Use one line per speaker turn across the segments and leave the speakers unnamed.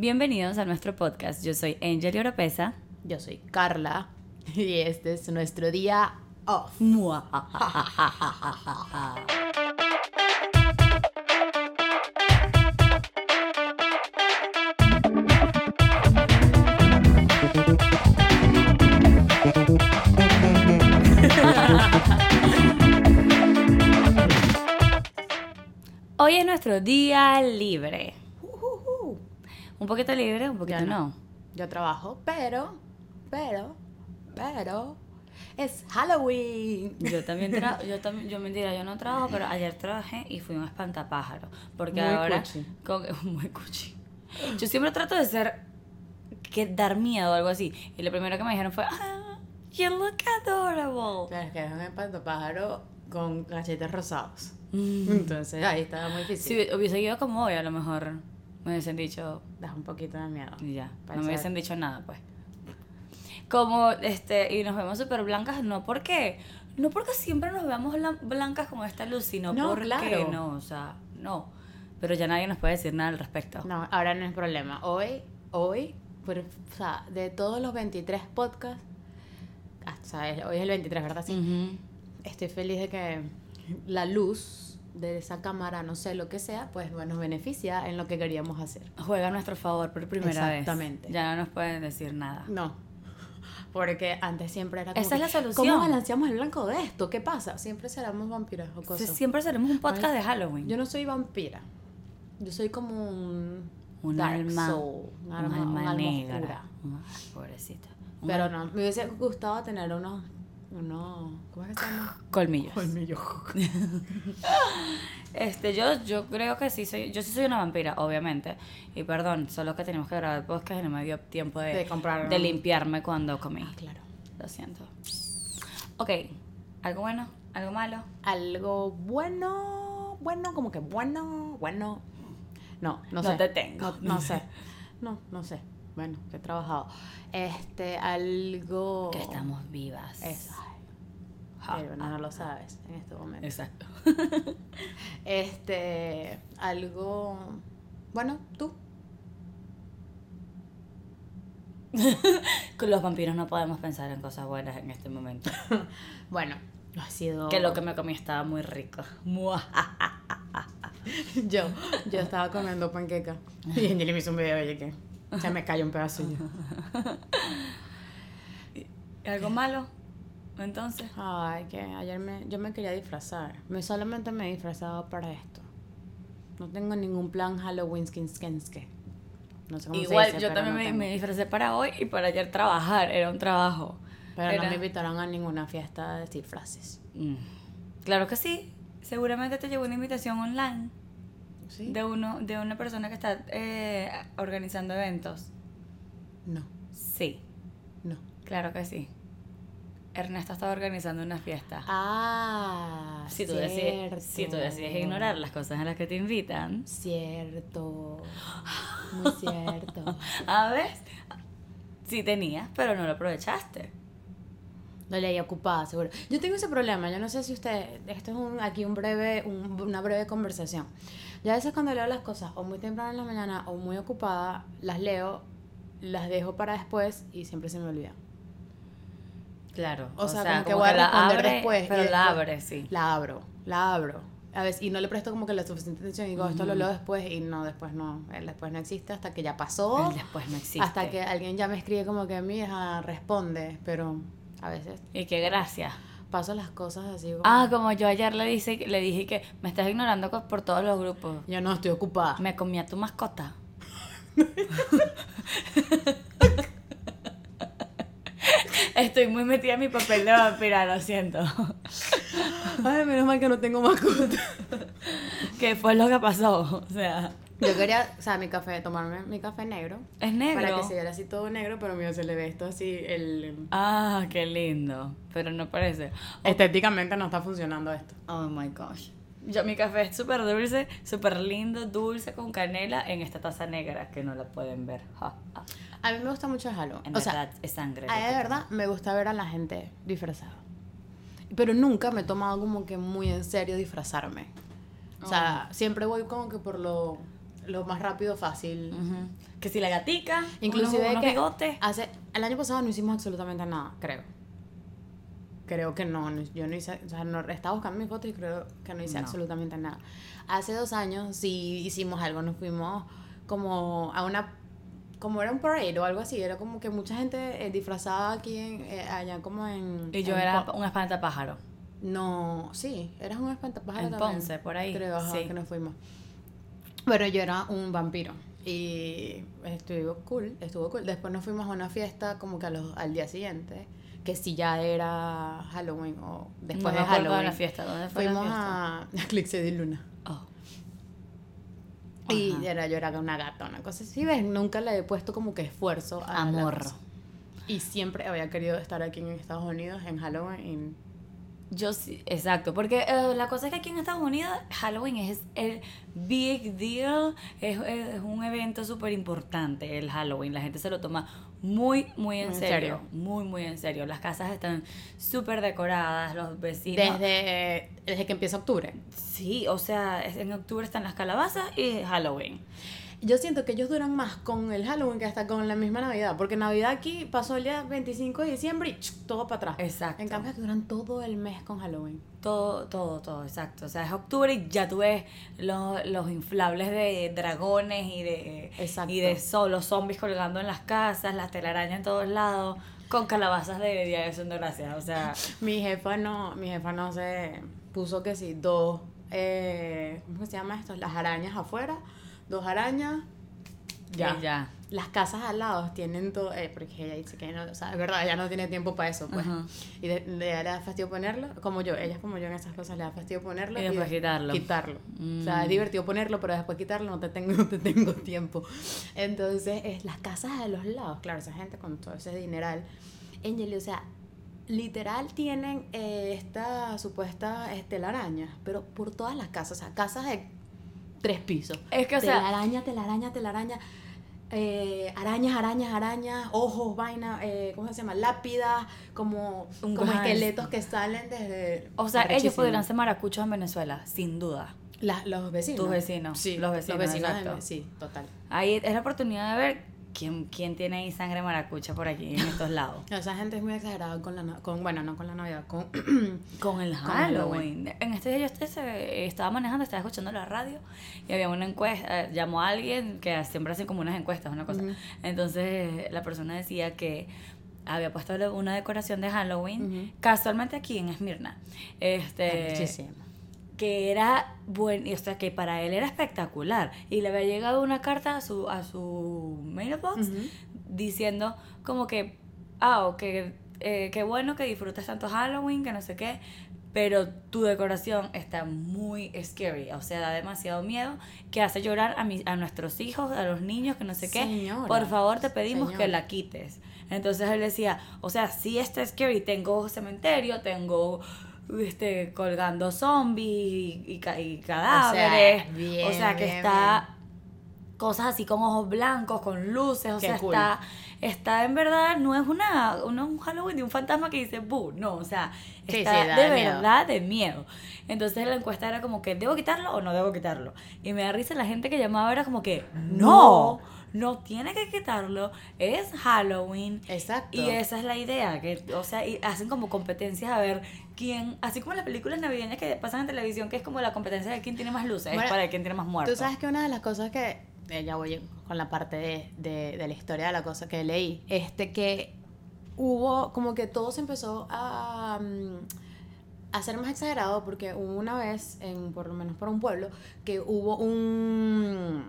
Bienvenidos a nuestro podcast. Yo soy Angel Oropesa.
Yo soy Carla y este es nuestro día off.
Hoy es nuestro día libre. Un poquito libre, un poquito
Yo
no.
Yo trabajo, pero, pero, pero es Halloween.
Yo también trabajo, yo también, yo mentira, yo no trabajo, pero ayer trabajé y fui un espantapájaro. Porque
Muy
ahora,
cuchi.
con- muy cuchi. Yo siempre trato de ser, que dar miedo o algo así. Y lo primero que me dijeron fue, ah, you look adorable.
Claro, es que es un espantapájaro con cachetes rosados.
Mm.
Entonces ahí estaba muy
Si
difícil.
hubiese ido como hoy, a lo mejor me hubiesen dicho,
Da un poquito de miedo.
y ya, no me hubiesen dicho nada, pues. Como, este, y nos vemos súper blancas, no porque, no porque siempre nos veamos blan- blancas con esta luz, sino
No,
porque
claro.
no, o sea, no. Pero ya nadie nos puede decir nada al respecto.
No, ahora no es problema. Hoy, hoy, por- o sea, de todos los 23 podcasts, ah, sea, es- hoy es el 23, ¿verdad? Sí.
Ujú.
Estoy feliz de que la luz de esa cámara, no sé lo que sea, pues bueno, nos beneficia en lo que queríamos hacer.
Juega a nuestro favor por primera vez.
Exactamente.
Ya no nos pueden decir nada.
No. Porque antes siempre era como
Esa es la solución.
¿Cómo balanceamos el blanco de esto? ¿Qué pasa? Siempre seremos vampiras o cosas.
Siempre seremos un podcast de Halloween.
Yo no soy vampira. Yo soy como un
un
dark
alma,
soul, un
un
alma, un
alma
alma
negra.
oscura.
Pobrecita.
Pero no, me hubiese gustado tener unos, unos ¿cómo es que se llama?
Colmillos.
Colmillos.
Este, yo, yo creo que sí soy, yo sí soy una vampira, obviamente. Y perdón, solo que tenemos que grabar podcast y no me dio tiempo de,
De comprar-
de limpiarme cuando comí.
Ah, claro.
Lo siento. Ok, ¿algo bueno? ¿Algo malo?
Algo bueno, bueno, como que bueno, bueno. No, no,
No
sé.
te tengo.
No, no sé. No, no sé. Bueno, que he trabajado. Este, algo.
Que estamos vivas.
Eso.
Ja,
Pero no, no lo sabes en este momento.
Exacto.
Este, algo. Bueno, tú.
Con los vampiros no podemos pensar en cosas buenas en este momento.
Bueno, ha sido.
Que lo que me comí estaba muy rico.
Yo, yo estaba comiendo panqueca. Y Angeli me hizo un video y que se me cayó un pedazo.
¿Algo malo? Entonces.
Ay, que ayer me, yo me quería disfrazar. Me solamente me he disfrazado para esto. No tengo ningún plan Halloween skinske. No sé cómo se
Igual,
dice,
yo también
no
me, me disfracé para hoy y para ayer trabajar. Era un trabajo.
Pero
Era-
no me invitaron a ninguna fiesta de disfraces.
Mm. Claro que sí. Seguramente te llegó una invitación online
¿Sí?
de uno de una persona que está eh, organizando eventos.
No,
Sí,
no.
claro que sí. Ernesto estaba organizando una fiesta.
Ah,
si, tú
cierto.
decides, si tú decides ignorar las cosas a las que te invitan,
Cierto. Muy cierto.
a ver, sí tenías, pero no lo aprovechaste.
No leí ocupada, seguro. Yo tengo ese problema, yo no sé si usted, esto es un, aquí un breve, un- una breve conversación. Yo a veces cuando leo las cosas, o muy temprano en la mañana, o muy ocupada, las leo, las dejo para después y siempre se me olvidan.
Claro.
O, sea, como que voy a
la
responder
abre,
después.
Pero la
después-
abre, sí.
La abro, la abro. A veces, y no le presto como que la suficiente atención y digo, esto lo leo después y no, después no, el después no existe hasta que ya pasó.
El después no existe.
Hasta que alguien ya me escribe como que mi hija responde, pero a veces
Y qué gracia.
paso las cosas así como...
Ah, como yo ayer le dije, le dije que me estás ignorando por todos los grupos.
Yo no estoy ocupada.
Me comí a tu mascota. Estoy muy metida en mi papel de vampira, lo siento.
Ay, menos mal que no tengo mascota.
¿Qué fue lo que pasó? O sea,
Yo quería, o sea, mi café, tomarme mi café negro.
es negro.
Para que se viera así todo negro, pero mío se le ve esto así, el...
Ah, qué lindo. Pero no parece.
Estéticamente no está funcionando esto.
Oh my gosh. Yo, mi café es súper dulce, súper lindo, dulce con canela en esta taza negra que no la pueden ver. Ja, ja.
A mí me gusta mucho el Halloween.
En
o sea,
es sangre.
a mí de verdad me gusta ver a la gente disfrazada. Pero nunca me he tomado como que muy en serio disfrazarme. O sea, siempre voy como que por lo lo más rápido, fácil.
Ujú. Que si la gatica,
Inclusive
unos, unos
que
bigotes.
hace el año pasado no hicimos absolutamente nada, creo. Creo que no, no- yo no hice, o sea, no, estaba buscando mis fotos y creo que no hice
No.
absolutamente nada. Hace dos años sí hicimos algo, nos fuimos como a una, como era un parade o algo así, era como que mucha gente eh, disfrazada aquí, en, eh, allá como en...
Y yo
en
era un espantapájaro.
No, sí, eras un espantapájaro
En
también.
Ponce, por ahí,
Creo, ajá,
sí.
que nos fuimos. Bueno, yo era un vampiro y estuvo cool, estuvo cool. Después nos fuimos a una fiesta como que a los, al día siguiente, que si ya era Halloween o después
no
de Halloween.
de la fiesta. ¿Dónde fue la
Fuimos
fiesta?
a Eclipse de Luna.
Oh.
Y era, yo era una gata, una cosa así. ¿Ves? Nunca le he puesto como que esfuerzo a la
Amor.
Y siempre había querido estar aquí en Estados Unidos en Halloween.
Yo sí, exacto, porque eh, la cosa es que aquí en Estados Unidos Halloween es el big deal, es, es un evento súper importante el Halloween, la gente se lo toma muy, muy en, serio,
serio.
muy, muy en serio, las casas están súper decoradas, los vecinos...
Desde, desde que empieza octubre.
Sí, o sea, en octubre están las calabazas y Halloween.
Yo siento que ellos duran más con el Halloween que hasta con la misma Navidad. Porque Navidad aquí pasó el día 25 de diciembre y todo para atrás.
Exacto.
En cambio, que duran todo el mes con Halloween.
Todo, todo, todo, exacto. O sea, es octubre y ya tú ves los, los inflables de dragones y de,
Exacto.
y de sol, los zombies colgando en las casas, las telarañas en todos lados, con calabazas de Día de Acción de Gracias. O sea,
Mi jefa no, mi jefa no se puso que sí, dos, eh, ¿cómo se llama esto? Las arañas afuera, dos arañas, ya.
y ya.
Las casas al lado tienen todo, eh, porque ella dice que no, o sea, es verdad, ella no tiene tiempo para eso, pues. Y de, de- ella le da fastidio ponerlo, como yo, ella es como yo en esas cosas, le da fastidio ponerlo.
Y después
de-
quitarlo.
Quitarlo. O sea,
Mm.
es divertido ponerlo, pero después quitarlo no te tengo, no te tengo tiempo. Entonces, es las casas de los lados, claro, esa gente con todo ese dineral. Angel, o sea, literal tienen eh, esta supuesta eh, telaraña, pero por todas las casas, o sea, casas de tres pisos.
Es que, o sea-
telaraña, telaraña, telaraña. eh, arañas, arañas, arañas, ojos, vaina, eh, ¿cómo se llama? Lápidas, como,
Un
como esqueletos que salen desde...
O sea, ellos podrían ser maracuchos en Venezuela, sin duda.
La- los vecinos.
Tus vecinos,
Sí,
los vecinos,
de-
exacto.
sí, total.
Ahí es la oportunidad de ver quién, quién tiene ahí sangre maracucha por aquí, en estos lados.
Esa gente es muy exagerada con la... Con, bueno, no con la Navidad, con...
Con el
Halloween.
En este día yo este- se- estaba manejando, estaba escuchando la radio y había una encuesta, eh, llamó a alguien que siempre hacen como unas encuestas, una cosa. Entonces la persona decía que había puesto una decoración de Halloween,
Ujú.
casualmente aquí en Esmirna. Este,
Muchísimo.
Que era buen, o sea, que para él era espectacular. Y le había llegado una carta a su, a su mailbox diciendo como que, ah, o que eh, qué bueno que disfrutes tanto Halloween, que no sé qué, pero tu decoración está muy scary, o sea, da demasiado miedo, que hace llorar a, mis, a nuestros hijos, a los niños, que no sé qué.
Señora.
Por favor, te pedimos que la quites. Entonces él decía, o sea, sí está scary, tengo cementerio, tengo este colgando zombies y, y ca- y cadáveres,
bien,
o sea, que
bien,
está cosas así con ojos blancos, con luces, o
Qué
sea,
cool.
está, está en verdad, no es una, no es un Halloween de un fantasma que dice, bu, no, o sea, está
sí,
de
miedo.
verdad de miedo. Entonces la encuesta era como que, ¿debo quitarlo o no debo quitarlo? Y me da risa la gente que llamaba era como que, no, no tiene que quitarlo, es Halloween.
Exacto.
Y esa es la idea, que, o sea, y hacen como competencias a ver quién, así como las películas navideñas que pasan en televisión, que es como la competencia de quién tiene más luces,
Bueno,
es para quién tiene más muertos.
Tú sabes que una de las cosas que eh, ya voy con la parte de, de, de la historia de la cosa que leí, este que hubo como que todo se empezó a, mm, a ser más exagerado porque hubo una vez, en, por lo menos por un pueblo, que hubo un,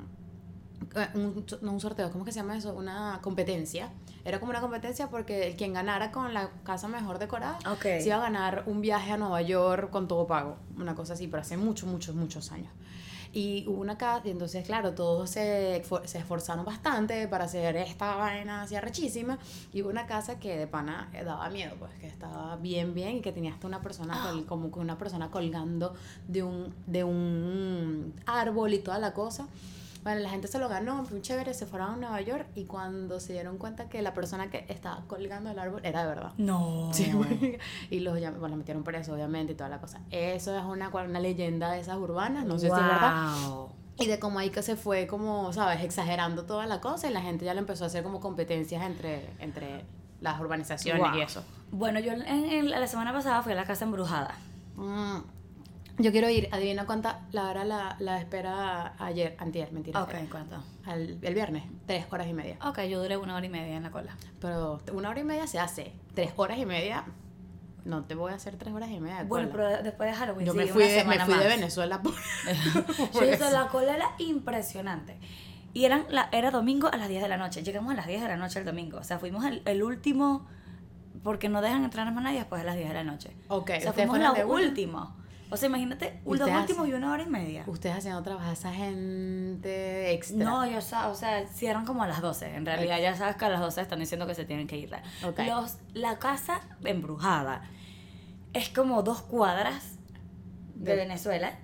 un, no un sorteo, ¿cómo que se llama eso? Una competencia. Era como una competencia porque quien ganara con la casa mejor decorada
Ok.
se iba a ganar un viaje a Nueva York con todo pago. Una cosa así, pero hace muchos, muchos, muchos años. Y hubo una casa, y entonces, claro, todos se, se esforzaron bastante para hacer esta vaina así arrechísima. Y hubo una casa que de pana eh, daba miedo, pues que estaba bien, bien y que tenía hasta una persona, col- como que una persona colgando de un, de un árbol y toda la cosa. Bueno, la gente se lo ganó, fue muy chévere, se fueron a Nueva York y cuando se dieron cuenta que la persona que estaba colgando del árbol era de verdad.
No.
Sí, y los, bueno, metieron preso, obviamente, y toda la cosa. Eso es una, una leyenda de esas urbanas, no sé si es verdad. Y de cómo ahí que se fue como, ¿sabes? Exagerando toda la cosa y la gente ya le empezó a hacer como competencias entre, entre las urbanizaciones
Wow.
y eso.
Bueno, yo en, en- la semana pasada fui a la casa embrujada.
Mm. Yo quiero ir, adivina cuánta la hora la, la espera ayer, antier, mentira.
Ok, ¿cuánto?
Al- el viernes, tres horas y media.
Ok, yo duré una hora y media en la cola.
Pero una hora y media se hace, tres horas y media, no te voy a hacer tres horas y media de
Bueno,
cola.
pero después de Halloween,
Yo
sí,
me
una
fui, de, me fui de. Venezuela por,
Sí,
por
eso,
eso.
la cola era impresionante. Y eran la, era domingo a las 10 de la noche. Llegamos a las 10 de la noche el domingo. O sea, fuimos el, el último, porque no dejan entrar más nadie después de las 10 de la noche.
Ok,
o sea, fuimos los últimos. O sea, imagínate, los últimos y una hora y media.
Ustedes haciendo trabajar a esa gente extra.
No, yo sa- o sea, cierran como a las 12. En realidad, ya sabes que a las 12 están diciendo que se tienen que ir.
Ok.
Los, la casa embrujada es como dos cuadras de
De-
Venezuela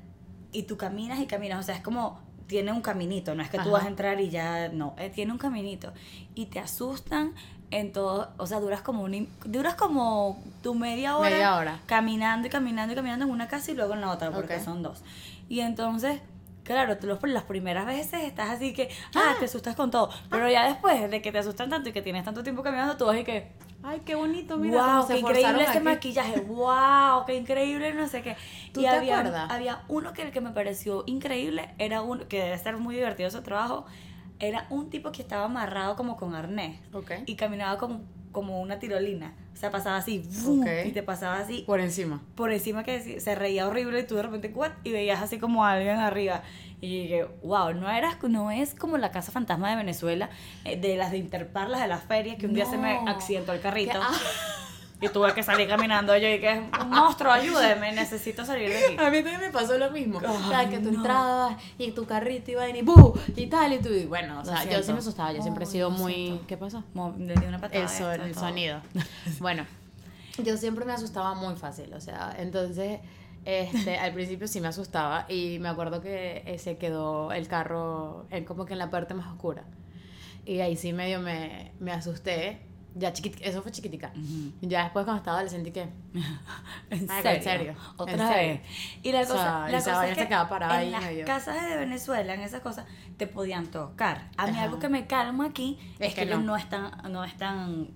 y tú caminas y caminas. O sea, es como. Tiene un caminito, no es que tú vas a entrar y ya. No, eh, tiene un caminito. Y te asustan en todo. O sea, duras como un, duras como tu media hora,
Media hora.
caminando y caminando y caminando en una casa y luego en la otra, porque
Ok.
son dos. Y entonces, claro, tú los, las primeras veces estás así que, ah, te asustas con todo. Pero ya después de que te asustan tanto y que tienes tanto tiempo caminando, tú vas y que,
Ay, qué bonito, mira. cómo
wow,
se
qué increíble
esforzaron
ese
aquí.
maquillaje, wow, qué increíble, no sé qué.
¿Tú
y
te
había,
acuerdas?
había uno que el que me pareció increíble, era uno, que debe ser muy divertido su trabajo, era un tipo que estaba amarrado como con arnés
Ok.
y caminaba como, como una tirolina. O sea, pasaba así, ¡vum!
Ok.
y te pasaba así
Por encima.
por encima que se- reía horrible y tú de repente ¿what? y veías así como a alguien arriba y dije wow no eras no es como la casa fantasma de Venezuela eh, de las de interparlas de las ferias que un día se me accidentó el carrito
ah.
y tuve que salir caminando yo y que un monstruo ayúdeme necesito salir de aquí
A mí también me pasó lo mismo.
Ay,
o sea, que tú
no.
entrabas y tu carrito iba y ¡bu! y tal, y tú, y bueno, o sea, yo sí me asustaba, yo siempre he
Ay,
sido muy...
siento.
¿Qué pasó?
Le di una patada
El, son-
esto,
el sonido. Bueno, yo siempre me asustaba muy fácil, o sea, entonces, este, al principio sí me asustaba y me acuerdo que eh, se quedó el carro en, como que en la parte más oscura. Y ahí sí medio me, me asusté. Ya chiquit, eso fue chiquitica. Ya después cuando estaba adolescente que...
¿En
Ay,
serio?
en serio,
Otra
en serio.
vez. Y la
O sea,
cosa, la cosa es que
parada ahí
en las casas de Venezuela, en esas cosas, te podían tocar. A mí
Ajá.
algo que me calma aquí es,
Es
que,
que
ellos
no.
están, no están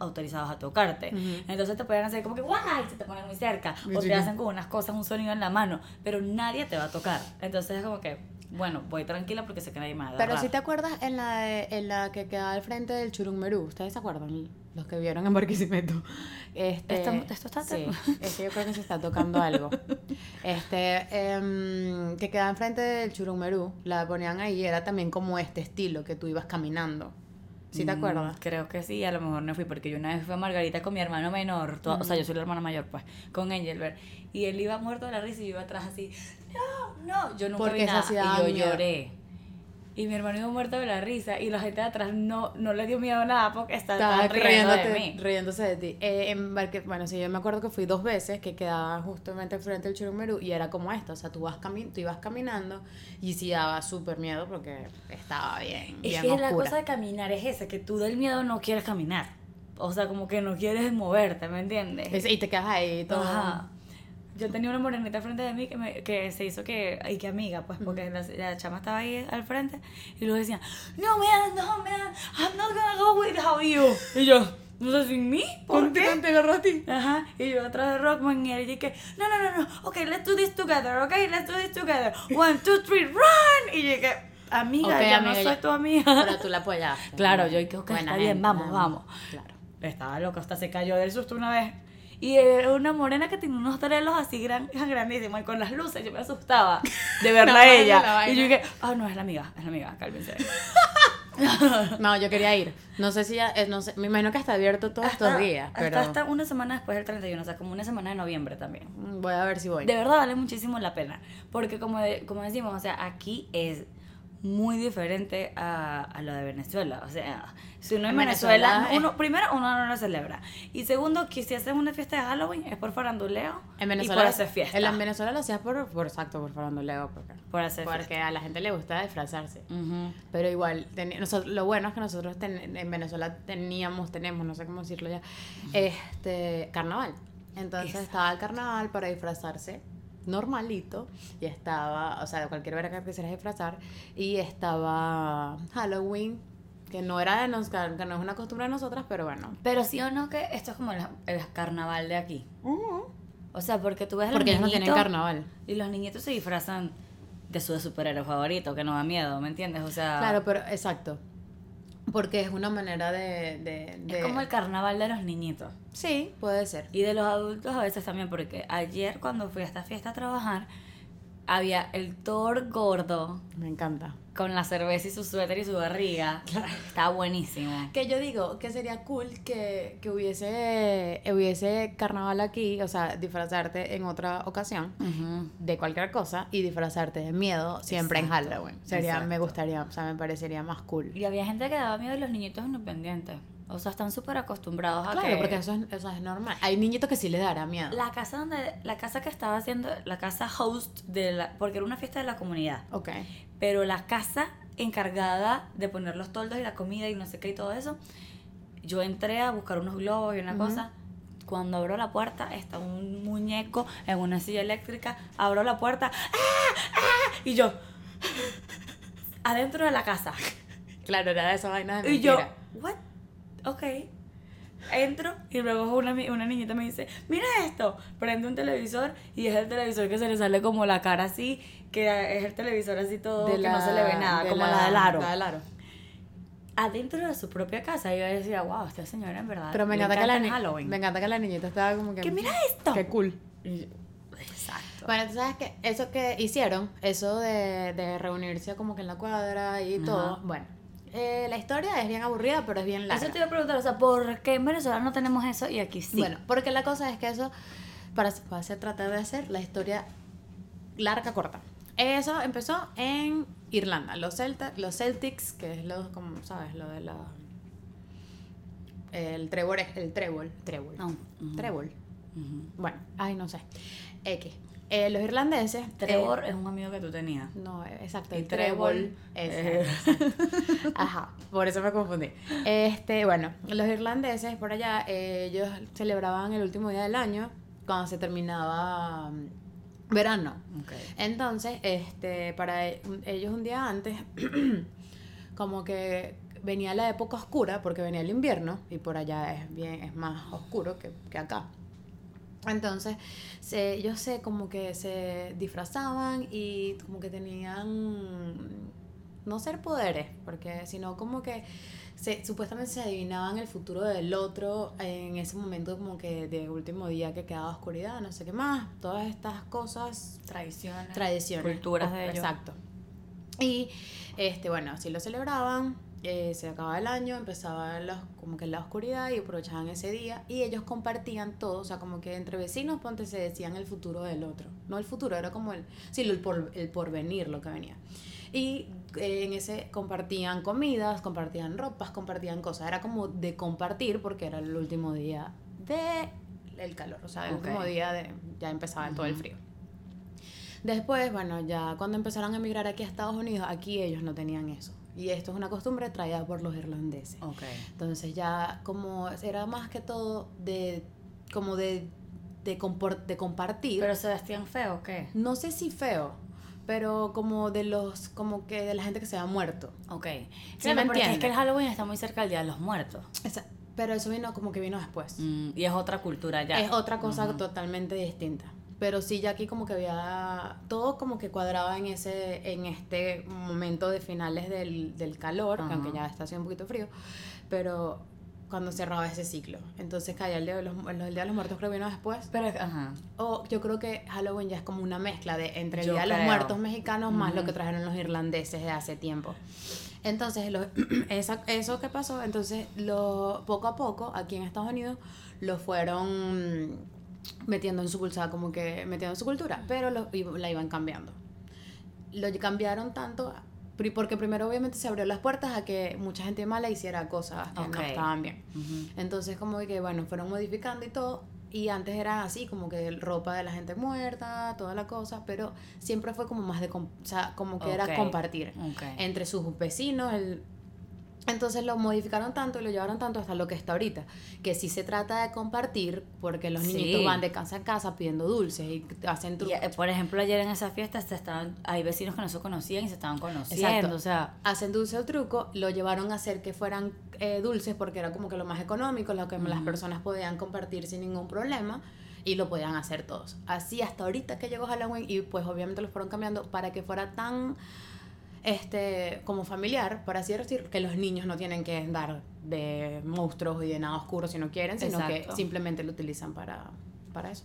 autorizados a tocarte. Entonces te pueden hacer como que ¡guay! Se te ponen muy cerca. O te hacen con unas cosas, un sonido en la mano. Pero nadie te va a tocar. Entonces es como que, bueno, voy tranquila porque sé que nadie me va a
Pero si te acuerdas en la, de- en la que quedaba al frente del Churummerú, ¿ustedes se acuerdan? Los que vieron en Barquisimeto. Este,
Esto- esto está-
Sí, es que yo creo que se está tocando algo. Este, em, que quedaba enfrente del Churummerú, la ponían ahí, era también como este estilo, que tú ibas caminando. ¿Sí te
Mm,
acuerdas?
creo que sí, a lo mejor no fui, porque yo una vez fui a Margarita con mi hermano menor, toda- o sea, yo soy la hermana mayor, pues, con Engelbert, y él iba muerto de la risa y yo iba atrás así, no, no, yo nunca
Porque
vi nada, y yo
miedo.
lloré. Y mi hermano iba muerto de la risa y la gente de atrás no, no le dio miedo a nada porque estaba, riendo de mí.
riéndose de ti. Eh, en Barque- bueno, sí, yo me acuerdo que fui dos veces que quedaba justamente frente al Churummerú y era como esto, o sea, tú, vas cami tú ibas caminando y sí daba súper miedo porque estaba bien,
Es
bien
que la
oscura.
cosa de caminar es esa, que tú del miedo no quieres caminar. O sea, como que no quieres moverte, ¿me entiendes?
Es- y te quedas ahí todo.
Ajá. Yo tenía una morenita frente de mí que, me, que se hizo que, y que amiga, pues, porque la, la chama estaba ahí al frente y luego decía, no, man, no, man, I'm not gonna go without you. Y yo, no sé, sin mí, ¿por qué?
te agarró a ti?
Ajá, y yo atrás de Rockman y él dije, no, no, no, no, ok, let's do this together, ok, let's do this together. One, two, three, run. Y dije, amiga, yo
amiga,
no soy
ya-
tu amiga.
Pero tú la apoyaste.
Claro, yo dije, ok,
Buena
está bien,
gente,
vamos,
nada más.
vamos.
Claro.
Estaba loco, hasta se cayó del susto una vez. Y era una morena que tenía unos trelos así gran, grandísimos y con las luces yo me asustaba de verla
La
a ella. Y yo dije, ah, no, es la amiga, es la amiga, cálmense.
No, yo quería ir. No sé si ya, eh, no sé, me imagino que está abierto todos
Hasta-
estos días,
hasta-
pero
Hasta una semana después del 31, o sea, como una semana de noviembre también.
mm, voy a ver si voy.
De verdad vale muchísimo la pena. Porque como, de- como decimos, o sea, aquí es muy diferente a, a lo de Venezuela. O sea, si uno en,
En
Venezuela,
Venezuela es-
uno, primero uno no lo celebra. Y segundo, que si haces una fiesta de Halloween es por faranduleo
En
y
Venezuela,
por hacer fiesta.
En, en Venezuela lo hacías por, por exacto, por faranduleo, porque,
Por hacer
porque
fiesta.
a la gente le gusta disfrazarse. Pero igual, teni- nosotros, lo bueno es que nosotros ten- en Venezuela teníamos, tenemos, no sé cómo decirlo ya, este carnaval. Entonces
Exacto.
estaba el carnaval para disfrazarse normalito y estaba, o sea, de cualquier verga que quisieras disfrazar y estaba Halloween, que no era de nos, que no es una costumbre de nosotras, pero bueno.
Pero sí o no que esto es como el, el carnaval de aquí. O sea, porque tú ves a los
Porque ellos no tienen carnaval.
Y los niñitos se disfrazan de su superhéroe favorito, que no da miedo, ¿me entiendes? O sea,
Claro, pero exacto. Porque es una manera de... de, de-
es como el carnaval de los niñitos.
Sí, puede ser.
Y de los adultos a veces también, porque ayer cuando fui a esta fiesta a trabajar, había el Thor gordo
Me encanta.
con la cerveza y su suéter y su barriga. Estaba buenísimo.
Que yo digo que sería cool que, que hubiese, hubiese carnaval aquí, o sea, disfrazarte en otra ocasión de cualquier cosa y disfrazarte de miedo siempre en Halloween. Sería, me gustaría, o sea, me parecería más cool.
Y había gente que daba miedo y los niñitos independientes. O sea, están súper acostumbrados a
Claro,
que...
porque eso es, eso es normal. Hay niñitos que sí les dará miedo.
La casa donde... La casa que estaba haciendo... La casa host de la... Porque era una fiesta de la comunidad.
Ok.
Pero la casa encargada de poner los toldos y la comida y no sé qué y todo eso, yo entré a buscar unos globos y una
Ujú.
cosa. Cuando abro la puerta, está un muñeco en una silla eléctrica. Abro la puerta, ¡ah! ¡ah! Y yo, adentro de la casa.
Claro, era de esa vaina de
Y yo. ¿what? Ok. Entro y luego una, una niñita me dice, mira esto, prende un televisor y es el televisor que se le sale como la cara así, que es el televisor así todo,
De
que
la-
no se le ve nada,
de
como la, del aro.
La del aro.
Adentro de su propia casa, yo decía, wow, esta señora en verdad.
Pero me
le
encanta, que la,
Halloween.
me encanta que la niñita estaba como que...
Que mira esto.
Qué cool.
Exacto.
Bueno, tú sabes que eso que hicieron, eso de, de reunirse como que en la cuadra y
Ajá.
todo, bueno, eh, la historia es bien aburrida, pero es bien larga.
Eso te iba a preguntar, o sea, ¿por qué en Venezuela no tenemos eso y aquí sí?
Bueno, porque la cosa es que eso, para, para hacer, tratar de hacer la historia larga, corta. Eso empezó en Irlanda, los, Celta, los Celtics, que es lo, como sabes, lo de la... El trébol, es- el trébol, trébol,
No, ujú.
trébol.
Ujú.
Bueno, ay, no sé. X. Eh, los irlandeses... eh,
Trevor es un amigo que tú tenías.
No, exacto,
Y
ese,
eh.
Ajá, por eso me confundí. Este, bueno, los irlandeses por allá, eh, ellos celebraban el último día del año cuando se terminaba mm, verano. Entonces, este, para e- ellos un día antes, como que venía la época oscura, porque venía el invierno, y por allá es bien, es más oscuro que, que acá. Entonces, se, ellos se como que se disfrazaban y como que tenían, no ser poderes, porque sino como que se, supuestamente se adivinaban el futuro del otro en ese momento como que de último día que quedaba oscuridad, no sé qué más, todas estas cosas
Tradiciones.
tradiciones.
Culturas de ellos.
Exacto. Y este, bueno, así lo celebraban. Eh, se acababa el año, empezaba la, como que la oscuridad y aprovechaban ese día y ellos compartían todo, o sea, como que entre vecinos, ponte, se decían el futuro del otro. No el futuro, era como el, sí, el, por, el porvenir lo que venía. Y eh, en ese compartían comidas, compartían ropas, compartían cosas. Era como de compartir porque era el último día de el calor, o sea, el último día de ya empezaba todo el frío. Después, bueno, ya cuando empezaron a emigrar aquí a Estados Unidos, aquí ellos no tenían eso. Y esto es una costumbre traída por los irlandeses.
Ok.
Entonces ya como era más que todo de como de de, compor- de compartir.
¿Pero se vestían feo o qué?
no sé si feo, pero como de los como que de la gente que se ha muerto.
Ok.
¿Sí
Claro,
me
porque es
entiendes?
que el Halloween está muy cerca del Día de los Muertos.
Esa- pero eso vino como que vino después.
Mm, y es otra cultura ya.
Es otra cosa
Ujú.
totalmente distinta. Pero sí, ya aquí como que había todo como que cuadraba en ese en este momento de finales del, del calor, que
Ajá.
aunque ya está haciendo un poquito frío, pero cuando cerraba ese ciclo. Entonces caía el día de los, el día de los muertos creo que vino después.
Pero, ajá.
O yo creo que Halloween ya es como una mezcla de entre el
Yo
Día de los
creo.
Muertos mexicanos más lo que trajeron los irlandeses de hace tiempo. Entonces, lo- esa- eso que pasó, entonces lo, poco a poco aquí en Estados Unidos lo fueron metiendo en su cultura, como que metiendo en su cultura, pero lo, la iban cambiando. Lo cambiaron tanto porque primero obviamente se abrió las puertas a que mucha gente mala hiciera cosas que
Ok.
no estaban bien.
Ujú.
Entonces como que bueno, fueron modificando y todo. Y antes era así, como que ropa de la gente muerta, toda la cosa, pero siempre fue como más de, o sea, como que
Ok.
era compartir
Ok.
entre sus vecinos, el, Entonces lo modificaron tanto y lo llevaron tanto hasta lo que está ahorita. Que sí se trata de compartir porque los
Sí.
niñitos van de casa en casa pidiendo dulces y hacen
Y,
trucos.
eh, por ejemplo, ayer en esa fiesta se estaban, hay vecinos que no se conocían y se estaban conociendo.
Exacto.
O sea,
hacen dulce o truco, lo llevaron a hacer que fueran eh, dulces porque era como que lo más económico, lo que las personas podían compartir sin ningún problema y lo podían hacer todos. Así hasta ahorita que llegó Halloween y pues obviamente lo fueron cambiando para que fuera tan este como familiar, por así decir, que los niños no tienen que dar de monstruos y de nada oscuro si no quieren, sino
Exacto.
que simplemente lo utilizan para, para eso.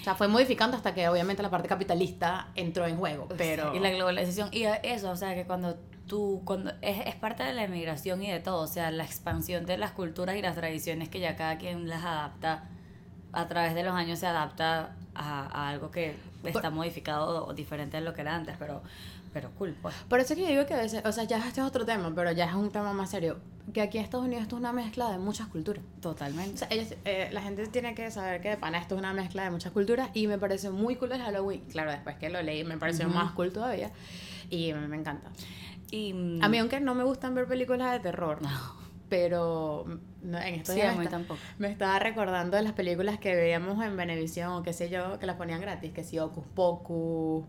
O sea, fue modificando hasta que obviamente la parte capitalista entró en juego, pero...
y la globalización y eso, o sea, que cuando tú, cuando es, es parte de la emigración y de todo, o sea, la expansión de las culturas y las tradiciones que ya cada quien las adapta a través de los años se adapta a, a algo que está modificado o diferente de lo que era antes, pero, pero cool, pues.
Por eso es que yo digo que a veces, o sea, ya este es otro tema, pero ya es un tema más serio. Que aquí en Estados Unidos esto es una mezcla de muchas culturas. O
Totalmente.
sea, ellos, eh, la gente tiene que saber que de pana esto es una mezcla de muchas culturas y me parece muy cool el Halloween. Claro, después que lo leí me pareció
Ujú.
más cool todavía y me, me encanta.
Y, mm,
A mí, aunque no me gustan ver películas de terror,
no,
pero mm, no, en estos
sí,
días me, está-
tampoco.
me estaba recordando de las películas que veíamos en Venevisión o qué sé yo, que las ponían gratis, que si Ocus Pocus.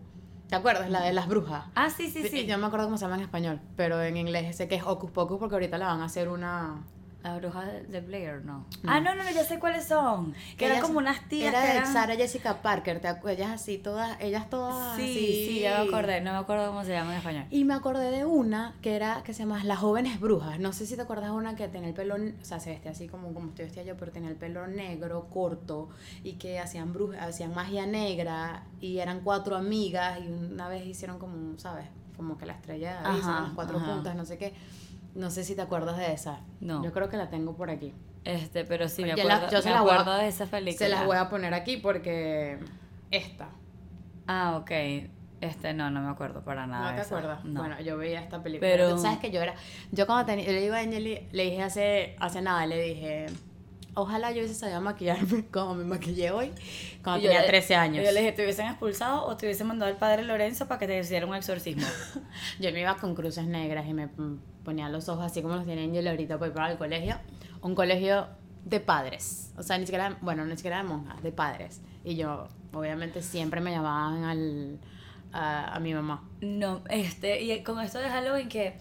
¿Te acuerdas? La de las brujas.
Ah, sí, sí, sí.
Yo no me acuerdo cómo se llama en español, pero en inglés sé que es Ocus Pocus porque ahorita la van a hacer una...
La bruja de, Blair, no.
No.
Ah, no, no, no, ya sé cuáles son. Que eran
Ellas-
como unas tías
Era
que eran...
Sarah Jessica Parker, ¿te acuerdas? Ellas así, todas, ellas todas
Sí,
así.
sí, ya me acordé. No me acuerdo cómo se llama en español.
Y me acordé de una que era, que se llama Las Jóvenes Brujas. No sé si te acuerdas de una que tenía el pelo, o sea, se vestía así como, como estoy vestida yo, pero tenía el pelo negro, corto, y que hacían brujas, hacían magia negra, y eran cuatro amigas, y una vez hicieron como, ¿sabes? Como que la estrella de
Ajá,
las cuatro
ajá.
puntas, no sé qué. No sé si te acuerdas de esa.
No.
Yo creo que la tengo por aquí.
Este, pero sí, me
la-
acuerdo,
yo se la voy a-
acuerdo de esa película.
Se las voy a poner aquí porque esta.
Ah, ok. Este, no, no me acuerdo para nada
¿No te
esa.
acuerdas?
No.
Bueno, yo veía esta película.
Pero-
Pero, ¿sabes que Yo era. Yo cuando tenía. Yo le digo a Angeli, le dije hace, hace nada, le dije. Ojalá yo hubiese sabido maquillarme como me maquillé hoy cuando
yo
tenía
le-
13 años.
Yo le dije, te hubiesen expulsado o te hubiesen mandado al padre Lorenzo para que te hiciera un exorcismo.
Yo me iba con cruces negras y me ponía los ojos así como los tiene Angel ahorita para ir para el colegio. Un colegio de padres. O sea, ni siquiera, bueno, ni siquiera de monjas, de padres. Y yo, obviamente, siempre me llamaban al, a, a mi mamá.
No, este, y con esto de Halloween que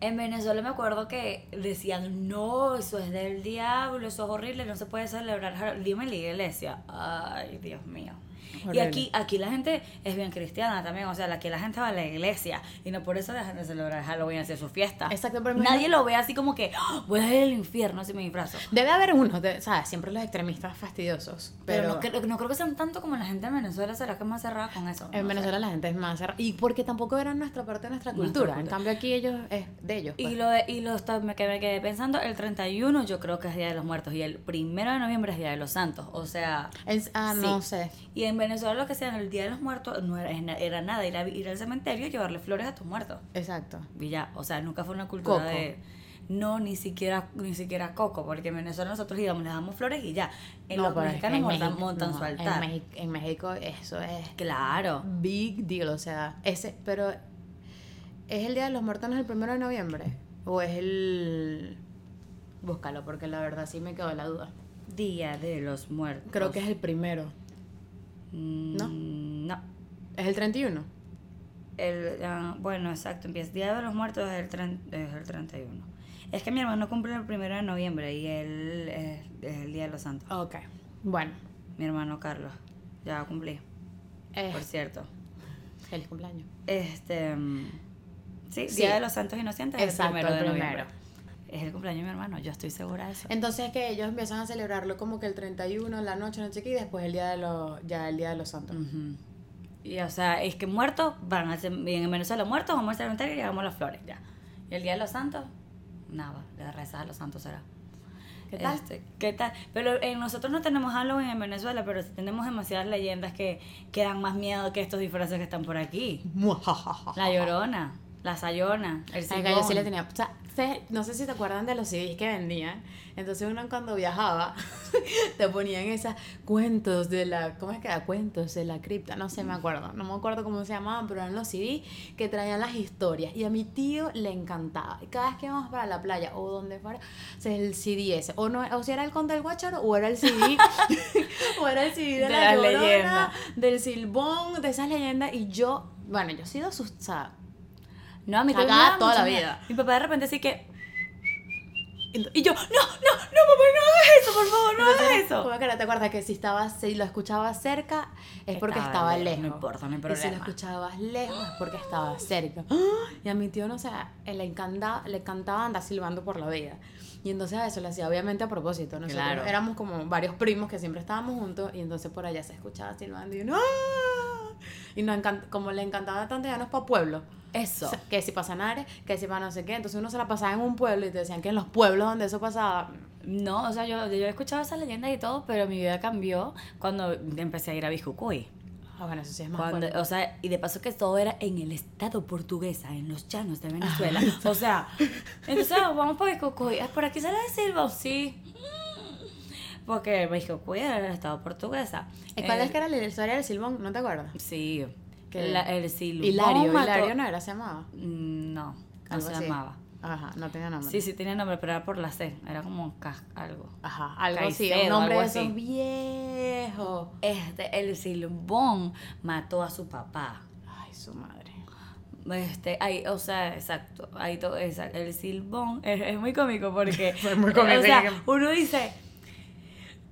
en Venezuela me acuerdo que decían, no, eso es del diablo, eso es horrible, no se puede celebrar. Dime la iglesia. Ay, Dios mío. Y aquí, aquí la gente es bien cristiana también, o sea, aquí la gente va a la iglesia y no por eso dejan de celebrar Halloween, hacer su fiesta.
Exacto, pero
Nadie lo ve así como que "Ah, voy a ir al infierno si me disfrazo.
Debe haber uno, de- ¿sabes? Siempre los extremistas fastidiosos.
Pero,
Pero,
no, creo, no creo que sean tanto como la gente de Venezuela, será que es más cerrada con eso.
en
No sé.
Venezuela la gente es más cerrada. Y porque tampoco era nuestra parte de nuestra
Nuestra
cultura. En cambio, aquí ellos es de ellos.
Y
pues.
lo, de- y lo está- me, quedé, me quedé pensando, el 31 yo creo que es Día de los Muertos y el primero de noviembre es Día de los Santos. O sea,
Es- ah,
sí.
no sé.
y en Venezuela lo que sea el Día de los Muertos no era, era nada ir, a- ir al cementerio y llevarle flores a tus muertos.
Exacto.
Y ya, o sea, nunca fue una cultura
Coco.
de... No, ni siquiera, ni siquiera coco, porque en Venezuela nosotros íbamos, le damos flores y ya. En los
es que
mexicanos
en
montan,
México-
montan
no,
su
en
altar.
México- en México eso es
Claro.
big deal, o sea, ese, pero ¿es el Día de los Muertos no es el primero de noviembre? ¿O es el... Búscalo, porque la verdad sí me quedó la duda.
Día de los Muertos.
Creo que es el primero.
¿No? No.
¿Es el 31?
El, ah, bueno, exacto, empieza. Día de los Muertos es el, tren- es el 31. Es que mi hermano cumple el primero de noviembre y él es, es el Día de los Santos.
Ok. Bueno.
Mi hermano Carlos. Ya cumplí,
Eh,
por cierto.
feliz cumpleaños.
Este. mm, Sí,
Sí.
Día de los Santos Inocentes es
Exacto,
el primero
el
de
primero.
Es el cumpleaños de mi hermano, yo estoy segura de eso.
Entonces que ellos empiezan a celebrarlo como que el 31, la noche, no sé qué, y después el día de los, ya el día de los santos.
Y o sea, es que muertos van a ser, bien en Venezuela muertos, vamos al cementerio y llevamos las flores, ya. Y el Día de los Santos, nada, le rezas a los santos será.
¿Qué tal?
Este, ¿Qué tal? Pero eh, nosotros no tenemos Halloween en Venezuela, pero sí tenemos demasiadas leyendas que, que dan más miedo que estos disfraces que están por aquí. La Llorona, la Sayona, el
Ay, que yo sí le tenía. O sea, no sé si te acuerdan de los CDs que vendían. Entonces uno cuando viajaba te ponían esas cuentos de la, ¿cómo es que era? Cuentos de la cripta, no sé, me acuerdo. No me acuerdo cómo se llamaban, pero eran los CDs que traían las historias. Y a mi tío le encantaba. Y cada vez que íbamos para la playa o donde fuera, o sea, el CD ese. O, no, o si era el Conde del Guacharo o era el CD, o era el CD de,
De
la
las
Llorona,
leyendas.
del Silbón, de esas leyendas. Y yo, bueno, yo he sido asustada.
No, a mí
Cagada toda la
miedo.
vida.
Mi papá de repente así que... Y yo, no, no, no, papá, no hagas eso, por favor, no hagas eso.
¿Cómo que no te acuerdas que si estabas, si lo escuchabas cerca es porque
Estaba
estaba
lejos, no importa, no hay
Y si lo
problema.
escuchabas lejos es porque estaba cerca. Y a mi tío, no sé, le encantaba, le encantaba andar silbando por la vida. Y entonces a eso lo hacía obviamente a propósito. Nosotros
Claro.
éramos como varios primos que siempre estábamos juntos y entonces por allá se escuchaba silbando y uno, ¡ah! Y nos como le encantaba tanto, ya no es para pueblo.
Eso.
O sea, que si para Sanare, que si para no sé qué. Entonces uno se la pasaba en un pueblo y te decían que en los pueblos donde eso pasaba,
No, o sea, yo, yo he escuchado esas leyendas y todo, pero mi vida cambió cuando empecé a ir a Bijucuy.
Ah, bueno, eso sí es más
Cuando, o sea, y de paso que todo era en el estado portuguesa, en los llanos de Venezuela. o sea, entonces ah, vamos por Bijucuy. Ah, ¿Por aquí sale de Silva? Sí. Porque Bijucuy era el estado portuguesa.
¿Y ¿Cuál
Eh,
es que era la historia del Silbón? ¿No te acuerdas?
Sí.
Que-
La- el Silbón
Hilario, Hilario no era, se llamaba.
Mm, No, no se
así.
llamaba.
Ajá, no tenía nombre.
Sí, sí tenía nombre, pero era por la C. Era como cas- algo.
Ajá, algo así,
Caicedo,
un nombre
algo
de esos
así.
viejos.
Este, el Silbón mató a su papá.
Ay, su madre.
Este, ay, o sea, exacto, ahí to- esa- el silbón es, es muy cómico porque,
Fue muy cómico,
o sea,
que-
uno dice,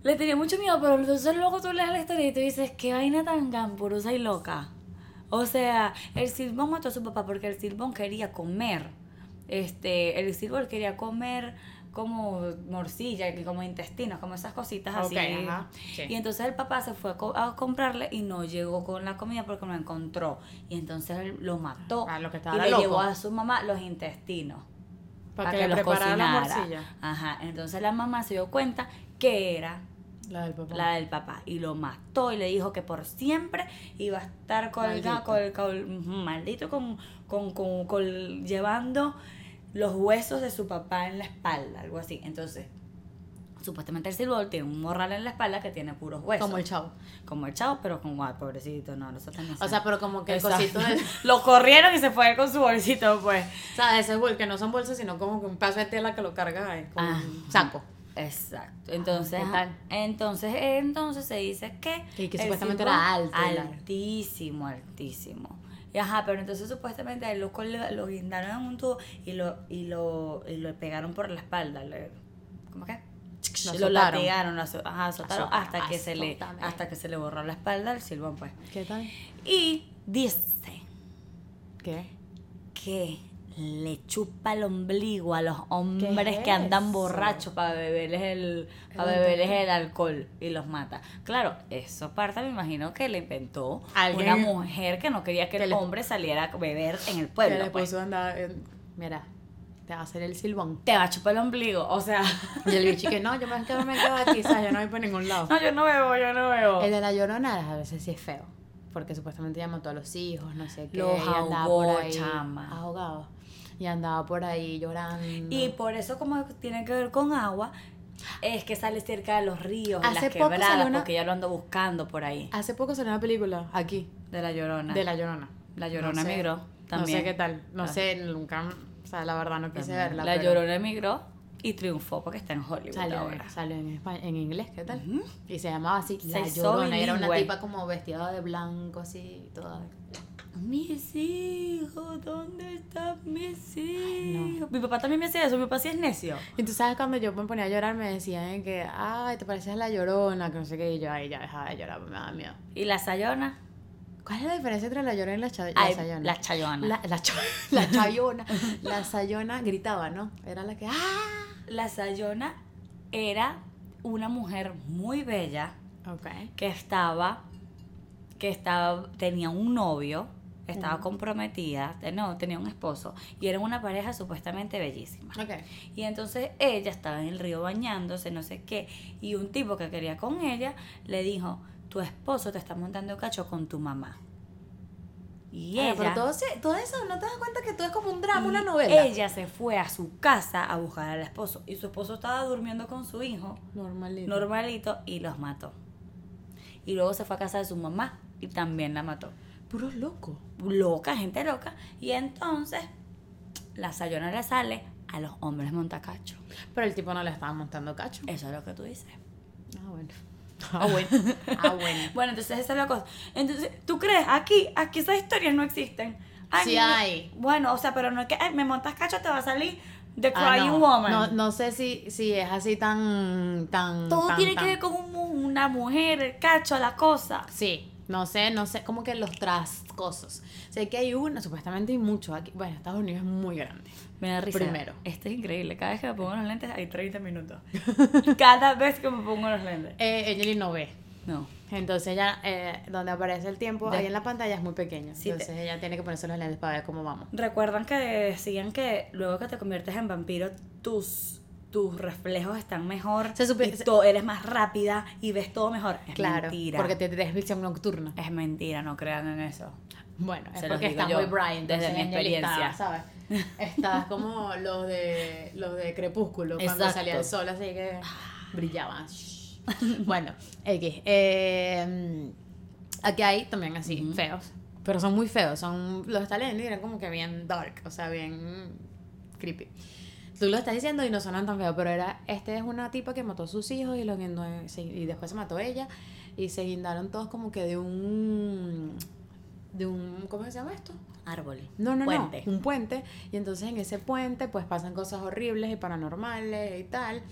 le tenía mucho miedo, pero entonces luego tú lees la historia y tú dices, qué vaina tan gamburosa y loca. O sea, el silbón mató a su papá porque el silbón quería comer, este, el silbón quería comer como morcilla, que como intestinos, como esas cositas así.
Ajá, sí.
Y entonces el papá se fue a, co- a comprarle y no llegó con la comida porque no encontró. Y entonces él lo mató
Ah, lo que
y le
loco.
llevó a su mamá los intestinos.
Para que, le
los
preparara la
cocinara.
morcilla.
Ajá, entonces la mamá se dio cuenta que era
La del papá.
la del papá y lo mató y le dijo que por siempre iba a estar colgado, col, col- ujú, maldito con, con, con- col- llevando los huesos de su papá en la espalda, algo así. Entonces, supuestamente el silbón tiene un morral en la espalda que tiene puros huesos.
Como el chavo.
Como el chavo, pero con guay, pobrecito, no, nosotros también.
O sea, pero como que el cosito de...
Lo corrieron y se fue él con su bolsito, pues.
O sea, ese que no son bolsas, sino como que un pedazo de tela que lo carga ahí, con
Ah.
un saco.
Exacto. Entonces,
¿qué
ajá,
tal?
entonces, entonces se dice que
Y que
el
supuestamente era alto, el-
altísimo, altísimo. Y ajá, pero entonces supuestamente a él lo, lo guindaron en un tubo y lo, y lo, y lo pegaron por la espalda. le- ¿Cómo que?
Lo
latigaron, lo ajá, azotaron
Azotaron,
hasta que se le, hasta que se le borró la espalda al silbón, pues.
¿Qué tal?
Y dice
¿Qué?
que le chupa el ombligo a los hombres
es
que andan borrachos para beberles el para beberles
alcohol.
el alcohol y los mata. Claro, eso parte me imagino que le inventó
Alguien-
una mujer que no quería que,
que
el
le-
hombre saliera a beber en el
Que
pueblo.
le
pues.
puso andar... en- Mira, te va a hacer el silbón.
Te va a chupar el ombligo, o sea,
Y el bicho que no, yo me quedo, me quedo aquí, ¿sabes? Yo no voy por ningún lado.
no, yo no bebo, yo no bebo.
El de la llorona a veces sí es feo. Porque supuestamente ya mató a los hijos, no sé qué.
Los ahogó,
por ahí.
chama.
Ahogado. Y andaba por ahí llorando.
Y por eso como tiene que ver con agua, es que sale cerca de los ríos,
Hace
las
poco
quebradas,
salió una-
porque ya lo ando buscando por ahí.
Hace poco salió una película aquí
De la llorona.
de La Llorona.
La Llorona
No sé-
emigró también.
No sé qué tal. No
Ah.
sé, nunca. O sea, la verdad no quise
También.
verla.
La
pero
Llorona emigró y triunfó porque está en Hollywood
Salió,
ahora.
salió en, español, en inglés, ¿qué tal?
Ujú.
Y se llamaba así La
Se
Llorona. Era una tipa como vestida de blanco, así, toda.
Mis hijos, ¿dónde están mis hijos? Mi papá también me hacía eso, mi papá sí es necio.
Y tú sabes, cuando yo me ponía a llorar, me decían que, ay, te pareces a La Llorona, que no sé qué. Y yo, ay, ya dejaba de llorar, me daba miedo.
¿Y la Sayona?
¿Cuál es la diferencia entre La Llorona y la, cha- la
Ay,
Sayona?
la Chayona.
La, la, la Chayona. la Sayona gritaba, ¿no? Era la que, ¡ah!
La Sayona era una mujer muy bella
Ok.
que estaba, que estaba, tenía un novio, estaba comprometida, no, tenía un esposo y era una pareja supuestamente bellísima.
Ok.
Y entonces ella estaba en el río bañándose, no sé qué, y un tipo que quería con ella le dijo, tu esposo te está montando cacho con tu mamá. Y
Ay,
ella,
pero todo, todo eso, ¿no te das cuenta que todo es como un drama, una novela?
ella se fue a su casa a buscar al esposo. Y su esposo estaba durmiendo con su hijo,
Normalito.
normalito, y los mató. Y luego se fue a casa de su mamá y también la mató.
Puros locos.
Loca, gente loca. Y entonces, la sayona le sale a los hombres montacacho.
Pero el tipo no le estaba montando cacho.
Eso es lo que tú dices.
Ah, bueno. Ah, bueno. Ah, bueno.
Bueno, entonces esa es la cosa. Entonces, ¿tú crees? Aquí, aquí esas historias no existen.
Sí
ni-
hay.
Bueno, o sea, pero no es que ay, me montas cacho, te va a salir The
Ah,
Crying
no.
Woman.
No, no sé si, si es así tan. tan
Todo
tan-
tiene
tan-
que ver con un una mujer, el cacho, la cosa.
Sí, no sé, no sé, como que los trascosos. Sé que hay uno, supuestamente hay muchos aquí. Bueno, Estados Unidos es muy grande.
Me da risa.
Primero.
Esto es increíble. Cada vez que me pongo los lentes hay 30 minutos. Cada vez que me pongo los lentes.
Eh, no ve.
No.
Entonces ella, eh, donde aparece el tiempo,
De-
ahí en la pantalla es muy pequeño.
Sí, te-
Entonces ella tiene que ponerse los lentes para ver cómo vamos.
Recuerdan que decían que luego que te conviertes en vampiro, tus, tus reflejos están mejor.
Se supe-
y
se-
to- eres más rápida y ves todo mejor. Es
claro,
mentira.
porque te tienes visión nocturna.
Es mentira, no crean en eso.
Bueno, es
Se
porque está muy bright.
desde mi
Angel está,
experiencia.
¿sabes? Estás como los de, los de Crepúsculo, cuando
Exacto.
salía el sol, así que brillaban. bueno, X. Eh, aquí hay también así,
Ujú.
feos. Pero son muy feos. Son, los está leyendo y eran como que bien dark, o sea, bien creepy. Tú lo estás diciendo y no sonan tan feos, pero era, este es una tipa que mató a sus hijos y, se- y después se mató ella y se guindaron todos como que de un, de un, ¿cómo se llama esto?
Árboles.
No, no,
Puente.
no, un puente. Y entonces en ese puente pues pasan cosas horribles y paranormales y tal.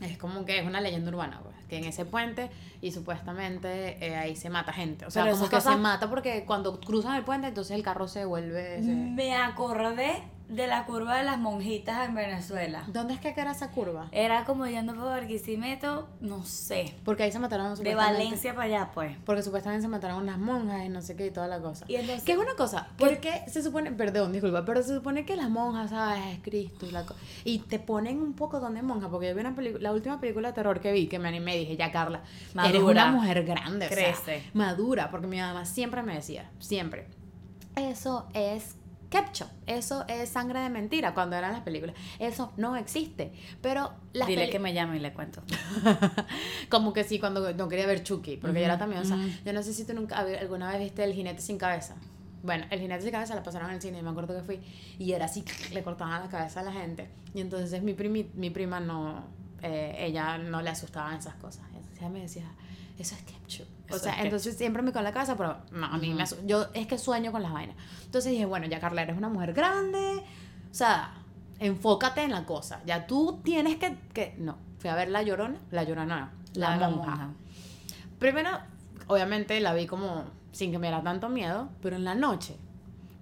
Es como que es una leyenda urbana, pues, que en ese puente y supuestamente eh, ahí se mata gente. O sea,
Pero
como que se mata porque cuando cruzan el puente entonces el carro se vuelve... se-
Me acordé de la curva de las monjitas en Venezuela.
¿Dónde es que era esa curva?
Era como yendo por Barquisimeto, no sé.
Porque ahí se mataron
De Valencia para allá, pues.
Porque supuestamente se mataron unas monjas y no sé qué y toda la cosa.
Y entonces-
Que es una cosa, porque se supone, perdón, disculpa, pero se supone que las monjas, ¿sabes? Es Cristo y la co- Y te ponen un poco donde monja, porque yo vi una película, la última película de terror que vi, que me animé y dije, ya Carla, eres
Madura.
una mujer grande, o sea,
Crece.
madura, porque mi mamá siempre me decía, siempre, eso es ketchup, eso es sangre de mentira cuando eran las películas, eso no existe, pero las
Dile que me llame y le cuento.
como que sí, cuando no quería ver Chucky, porque yo era también, o sea, yo no sé si tú nunca alguna vez viste El jinete sin cabeza. Bueno, El jinete sin cabeza la pasaron en el cine, y me acuerdo que fui, y era así, le cortaban la cabeza a la gente. Y entonces mi, primi, mi prima no, eh, ella no le asustaban esas cosas. Entonces ella me decía, eso es ketchup. O sea, entonces siempre me con la cabeza, pero no, a mí me
Ujú.
asu- yo es que sueño con las vainas. Entonces dije, bueno, ya Carla, eres una mujer grande, o sea, enfócate en la cosa. Ya tú tienes que, que no, fui a ver La Llorona, La Llorona no, La,
de
monja. Primero, obviamente la vi como sin que me diera tanto miedo, pero en la noche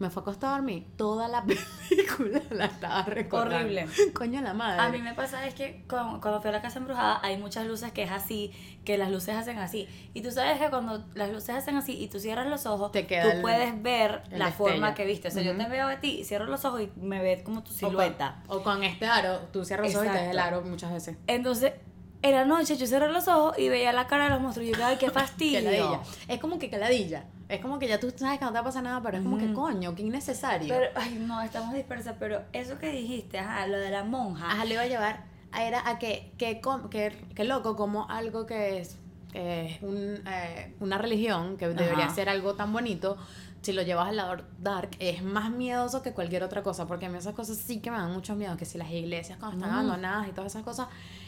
me fue a acostar a dormir. Toda la película la estaba recordando.
Horrible.
Coño la madre.
A mí me pasa es que cuando, cuando fui a la casa embrujada hay muchas luces que es así, que las luces hacen así. Y tú sabes que cuando las luces hacen así y tú cierras los ojos,
Te queda
tú
el-
puedes ver la
destello.
forma que viste. O sea, yo
Ujú.
te veo a ti, cierro los ojos y me ves como tu
O con-
silueta.
O con, este aro, tú cierras los ojos y te ves el aro muchas veces.
Entonces, en la noche yo cerré los ojos y veía la cara de los monstruos y yo ay, qué fastidio.
Es como que caladilla. Es como que ya tú sabes que no te pasa nada, pero es como que
Ujú.
coño, qué innecesario.
Pero, ay, no, estamos dispersas, pero eso que dijiste, ajá, lo de la monja.
Ajá, le iba a llevar a- era a que, que, que, que loco, como algo que es eh, un, eh, una religión, que debería
Ajá.
ser algo tan bonito, si lo llevas al lado dark, es más miedoso que cualquier otra cosa, porque a mí esas cosas sí que me dan mucho miedo, que si las iglesias cuando están
Mm.
abandonadas y todas esas cosas,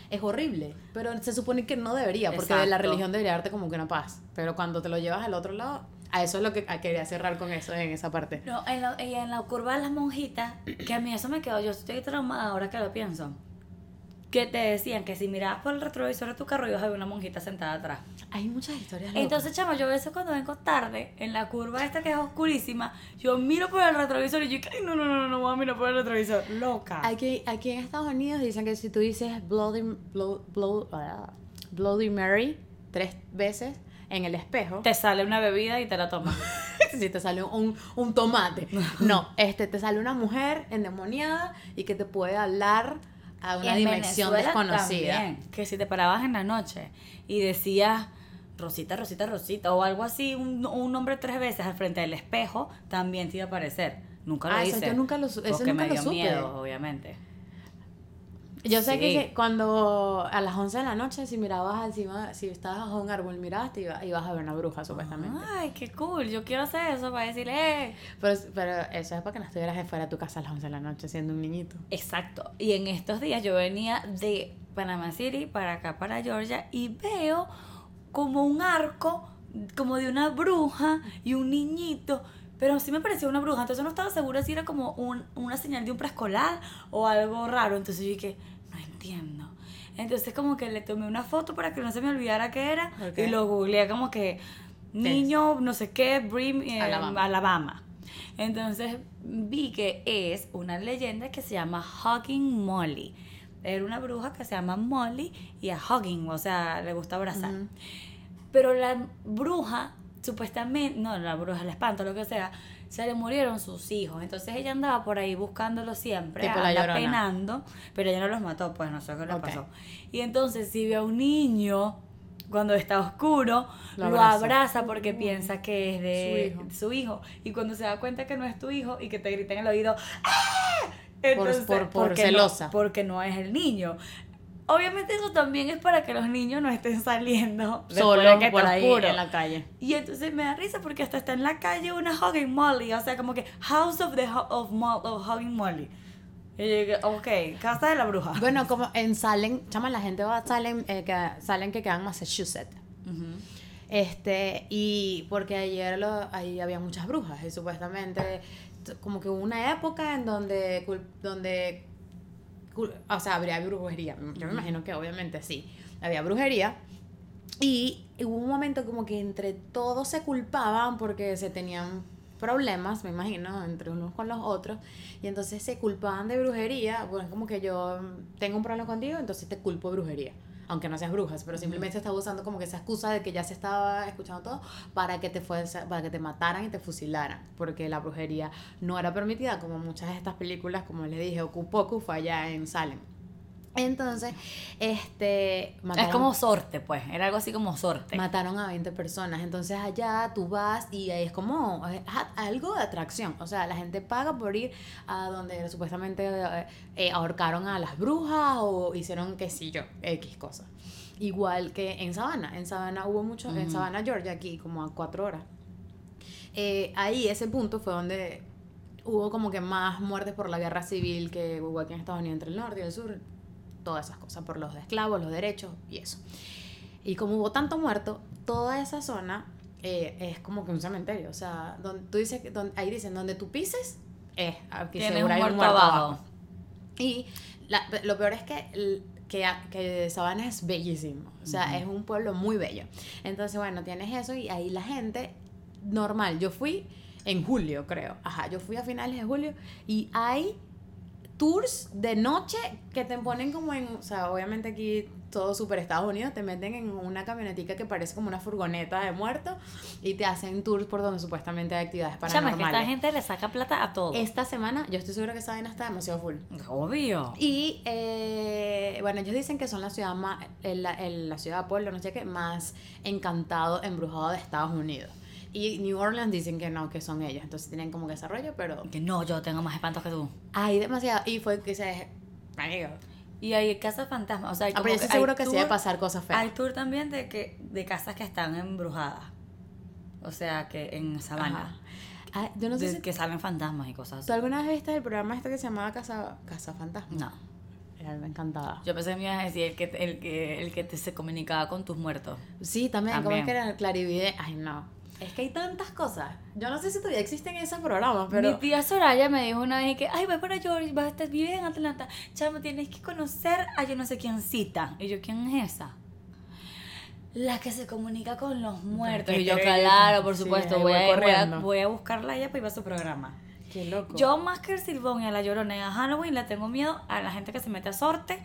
es horrible, pero se supone que no debería, porque la
Exacto.
religión debería darte como que una paz, pero cuando te lo llevas al otro lado, a eso es lo que quería cerrar con eso, en esa parte.
No, en la, y en la curva de las monjitas, que a mí eso me quedó, yo estoy traumada ahora que lo pienso. Que te decían que si mirabas por el retrovisor de tu carro ibas a ver una monjita sentada atrás.
Hay muchas historias locas.
Entonces, chamo, yo a veces cuando vengo tarde, en la curva esta que es oscurísima, yo miro por el retrovisor y yo, ay, no, no, no, no, no voy a mirar por el retrovisor. Loca.
Aquí, aquí en Estados Unidos dicen que si tú dices Bloody, Blow- ah, Bloody Mary tres veces en el espejo,
Te sale una bebida y te la tomas.
si te sale un, un tomate. No, este te sale una mujer endemoniada y que te puede hablar a una
En
dimensión
Venezuela
desconocida.
también, que si te parabas en la noche y decías Rosita, Rosita, Rosita, o algo así, un, un nombre tres veces al frente del espejo, también te iba a aparecer. Nunca lo
Ah,
hice.
eso yo nunca lo eso
porque
nunca
me
lo
dio
supe.
miedo, obviamente.
Yo sé
Sí.
que cuando a las 11 de la noche, si mirabas encima, si estabas bajo un árbol, miraste y iba- ibas a ver una bruja, supuestamente.
Ay, qué cool. Yo quiero hacer eso para decirle, eh.
Pero, pero eso es para que no estuvieras fuera de tu casa a las 11 de la noche siendo un niñito.
Exacto. Y en estos días yo venía de Panama City para acá, para Georgia, y veo como un arco, como de una bruja y un niñito. Pero sí me pareció una bruja, entonces no estaba segura si era como un- una señal de un preescolar o algo raro. Entonces yo dije, no entiendo. Entonces como que le tomé una foto para que no se me olvidara qué era y lo googleé como que niño, no sé qué, Brim, eh,
Alabama.
Alabama. Entonces vi que es una leyenda que se llama Hugging Molly. Era una bruja que se llama Molly y a Hugging, o sea, le gusta abrazar. Pero la bruja, supuestamente, no, la bruja, el espanto, lo que sea, se le murieron sus hijos. Entonces ella andaba por ahí buscándolo siempre,
Tipo la Llorona.
penando, pero ella no los mató, pues no sé qué le pasó. Y entonces si ve a un niño cuando está oscuro,
Lo
lo,
abraza.
porque piensa que es de
Su hijo.
su hijo. Y cuando se da cuenta que no es tu hijo y que te grita en el oído, ¡Ah! Entonces,
por- por
porque no-
celosa.
porque no es el niño. Obviamente eso también es para que los niños no estén saliendo
Solo
de que
por ahí
oscuro.
en la calle.
Y entonces me da risa porque hasta está en la calle una Hugging Molly, o sea, como que House of the of, Mo- of Hugging Molly. Y yo digo, ok, casa de la bruja.
Bueno, como en Salem, chama, la gente va a Salem, eh, que, Salem que queda en Massachusetts. Este, y porque ayer lo, ahí había muchas brujas y supuestamente como que hubo una época en donde, donde o sea, habría brujería. Yo me imagino que obviamente sí, había brujería. Y hubo un momento como que entre todos se culpaban porque se tenían problemas, me imagino, entre unos con los otros. Y entonces se culpaban de brujería. Bueno, es como que yo tengo un problema contigo, entonces te culpo de brujería. Aunque no seas brujas, pero simplemente estaba usando como que esa excusa de que ya se estaba escuchando todo para que te fuese, para que te mataran y te fusilaran. Porque la brujería no era permitida, como muchas de estas películas, como les dije, Okupoku fue allá en Salem. Entonces, este.
Es como sorte, pues, era algo así como sorte.
Mataron a 20 personas. Entonces allá tú vas y ahí es como es algo de atracción. O sea, la gente paga por ir a donde supuestamente eh, ahorcaron a las brujas o hicieron qué sé yo, X cosas. Igual que en Savannah. En Savannah hubo mucho, en
Ujú.
Savannah, Georgia, aquí como a cuatro horas. Eh, ahí ese punto fue donde hubo como que más muertes por la guerra civil que hubo aquí en Estados Unidos entre el norte y el sur. Todas esas cosas, por los esclavos, los derechos y eso. Y como hubo tanto muerto, toda esa zona eh, es como que un cementerio. O sea, donde, tú dices, donde, ahí dicen, donde tú pises, es aquí
Tienes
seguro
un
hay
muerto abajo.
Y la- lo peor es que, que, que Sabana es bellísimo. O sea,
Ujú.
es un pueblo muy bello. Entonces, bueno, tienes eso y ahí la gente normal. Yo fui en julio, creo. Ajá, yo fui a finales de julio y hay tours de noche que te ponen como en, o sea, obviamente aquí todo super Estados Unidos, te meten en una camionetica que parece como una furgoneta de muertos y te hacen tours por donde supuestamente hay actividades
Chama, es
paranormales.
que esta gente le saca plata a todo.
Esta semana, yo estoy segura que esa vaina está demasiado full.
Obvio.
Y eh, bueno, ellos dicen que son la ciudad más, el- el- la ciudad pueblo, no sé qué, más encantado, embrujado de Estados Unidos. Y New Orleans dicen que no, que son ellos. Entonces tienen como que desarrollo, pero
Que no, yo tengo más espantos que tú.
hay demasiado. Y fue que se. Amigo.
Y hay casas fantasmas. O sea, hay
Ah,
como
pero yo estoy seguro que sí debe
tour-
pasar cosas feas.
Hay tour también de que de casas que están embrujadas. O sea, que en Sabana.
Ah, yo no sé
de
si.
que salen fantasmas y cosas
¿Tú
así.
alguna vez viste el programa este que se llamaba Casa, Casa Fantasma?
No.
Era encantada.
Yo pensé que me ibas a decir el que, el que, el que te se comunicaba con tus muertos.
Sí, también. ¿Cómo es
También.
que era el Clarivide? Ay, no. Es que hay tantas cosas. Yo no sé si todavía existen esos programas, pero.
Mi tía Soraya me dijo una vez que, ay, voy para Georgia, vas a estar vive en Atlanta. Chamo, tienes que conocer a yo no sé quién cita. Y yo, ¿quién es esa? La que se comunica con los muertos. Y yo, claro, por supuesto, voy,
voy
a, voy, a, voy a buscarla ella para ir a su programa.
Qué loco.
Yo más que el silbón y a la llorona y a Halloween le tengo miedo a la gente que se mete a sorte.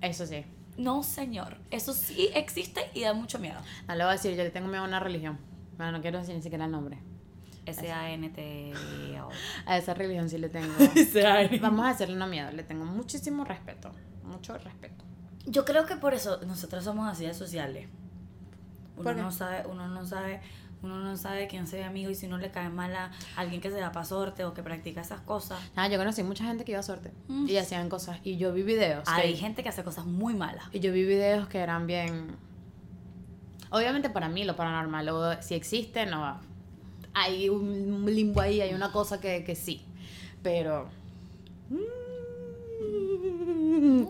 Eso sí.
No, señor. Eso sí existe y da mucho miedo.
No le voy a decir, yo le tengo miedo a una religión. Bueno, no quiero decir ni siquiera el nombre.
S-A-N-T-O.
A esa religión sí le tengo. Vamos a hacerle una miedo. Le tengo muchísimo respeto. Mucho respeto.
Yo creo que por eso nosotros somos así de sociales. Uno no sabe, uno no sabe, uno no sabe quién sea amigo y si uno le cae mal a alguien que se da pa' sorte o que practica esas cosas.
Ah, yo conocí mucha gente que iba a suerte
Mm.
y hacían cosas. Y yo vi videos. que-
Hay gente que hace cosas muy malas.
Y yo vi videos que eran bien. Obviamente para mí lo paranormal, o si existe, no. Hay un limbo ahí, hay una cosa que, que sí. Pero. mm,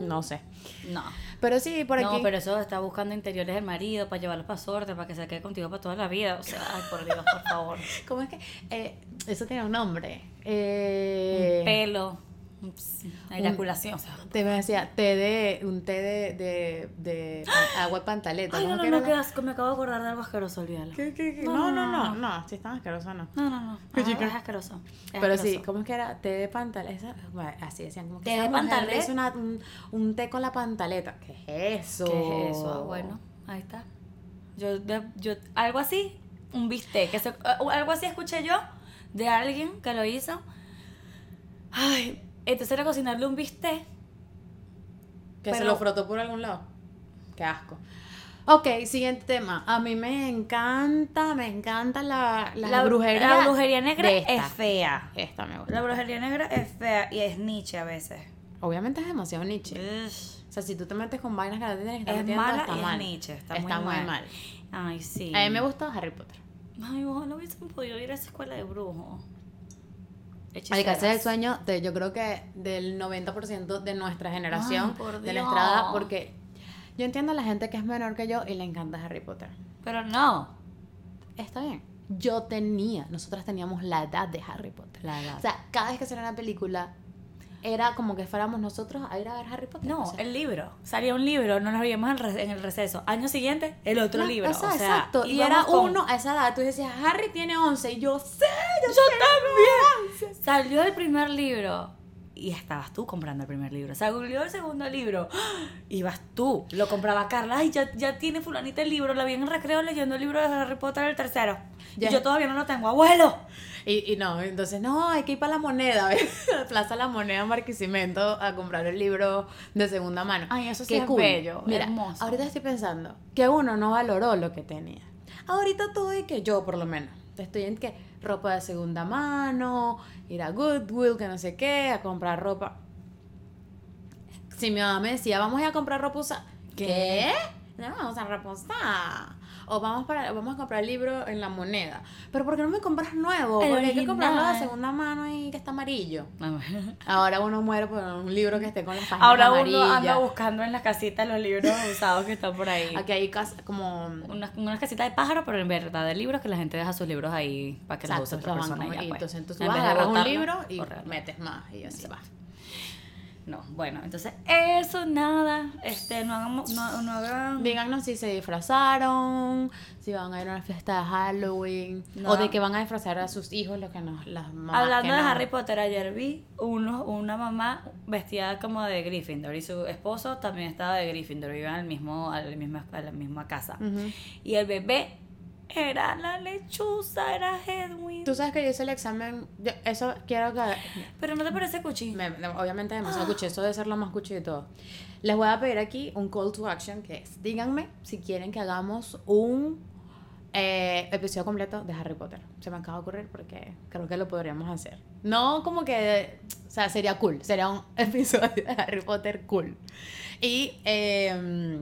No sé.
No.
Pero sí, por aquí.
No, pero eso está buscando interiores del marido para llevarlos para sorte, para que se quede contigo para toda la vida. O sea, ay, por Dios, por favor.
¿Cómo es que.? Eh, eso tiene un nombre. Eh,
Pelo, ups, eyaculación. O sea,
Te me decía té de. Un té de. de, de agua de pantaleta.
Ay,
¿cómo
no,
que
no, no, qué asco, me acabo de acordar de algo asqueroso, olvídalo.
¿Qué, qué, qué?
No,
No, no,
no,
no, no, si están asquerosos, no.
No, no, no. Es asqueroso. es
Pero sí,
asqueroso.
¿cómo es que era? Té de pantaleta. Bueno, así decían. Como que
Té de pantaleta.
hizo una- un, un té con la pantaleta. ¿Qué es eso?
¿Qué es eso? Ah, bueno, ahí está. Yo, de- yo, algo así, un bistec. Que se- eh, algo así escuché yo de alguien que lo hizo. Ay, entonces era cocinarle un bistec.
Que se lo frotó por algún lado. Qué asco. Ok, siguiente tema. A mí me encanta, me encanta la, la, brujería.
La brujería negra es fea.
Esta me gusta.
La brujería negra es fea y es Nietzsche a veces.
Obviamente es demasiado Nietzsche.
Ugh.
O sea, si tú te metes con vainas que te tienes que estar
Es
metiendo,
mala
está
y es
mal.
Está
Está,
muy
muy
mal.
mal.
Ay, sí.
A mí me gusta Harry Potter.
Ay, ojalá hubiesen podido ir a esa escuela de brujos.
Al que hace el sueño de, yo creo que del 90% de nuestra generación,
Ay,
de nuestra edad, porque yo entiendo a la gente que es menor que yo y le encanta Harry Potter.
Pero no.
Está bien. Yo tenía, nosotras teníamos la edad de Harry Potter.
La edad.
O sea, cada vez que salía una película, era como que fuéramos nosotros a ir a ver Harry Potter.
No,
O sea,
el libro. Salía un libro, no nos veíamos en, el receso. Año siguiente, el otro libro.
o sea,
o sea,
exacto. Y era
con-
uno a esa edad. Tú decías, Harry tiene 11. Y yo, sí, yo,
Yo también. Salió el primer libro. Y estabas tú comprando el primer libro. Salió el segundo libro. Ibas tú. Lo compraba Carla. Ay, ya, ya tiene fulanita el libro. La vi en el recreo leyendo el libro de Harry Potter, el tercero. Y yo todavía no lo tengo. ¡Abuelo!
Y, y no, entonces, no, hay que ir para la moneda. Plaza La Moneda, Marquisimiento, a comprar el libro de segunda mano.
Ay, eso sí
Qué
es bello,
Mira,
hermoso.
ahorita estoy pensando que uno no valoró lo que tenía. Ahorita todo y que yo, por lo menos, estoy en que ropa de segunda mano, ir a Goodwill, que no sé qué, a comprar ropa. Si mi mamá me decía, vamos a ir a comprar ropa usada.
¿Qué?
¿Qué? No vamos a usada. O vamos, para, vamos a comprar el libro en la moneda. Pero ¿por qué no me compras nuevo? Porque hay que comprarlo de segunda mano y que está amarillo. Ahora uno muere por un libro que esté con las páginas
Ahora uno
amarillas.
anda buscando en las casitas los libros usados que están por ahí.
Aquí hay cas- como...
Unas, unas casitas de pájaro, pero en verdad de libros que la gente deja sus libros ahí para que los use
Exacto,
otra persona. y
y
pues.
entonces, entonces
En
tú vas,
vez de
agarras un libro y
correrlo.
metes más y así va.
No, bueno, entonces eso, nada, este, no hagamos, no, no hagan...
Díganos si se disfrazaron, si van a ir a una fiesta de Halloween,
No.
o de que van a disfrazar a sus hijos, los que nos, las mamás
Hablando
que
de
no.
Harry Potter, ayer vi uno, una mamá vestida como de Gryffindor y su esposo también estaba de Gryffindor, vivían al mismo, a la misma, a la misma casa. Y el bebé era la lechuza, era Hedwig.
Tú sabes que yo hice el examen, yo- eso quiero que...
Pero no te parece cuchi.
me- me- obviamente demasiado cuchi, eso debe ser lo más cuchi de todo. Les voy a pedir aquí un call to action que es, díganme si quieren que hagamos un eh, episodio completo de Harry Potter. Se me acaba de ocurrir porque creo que lo podríamos hacer. No como que, o sea, sería cool, sería un episodio de Harry Potter cool. Y, eh,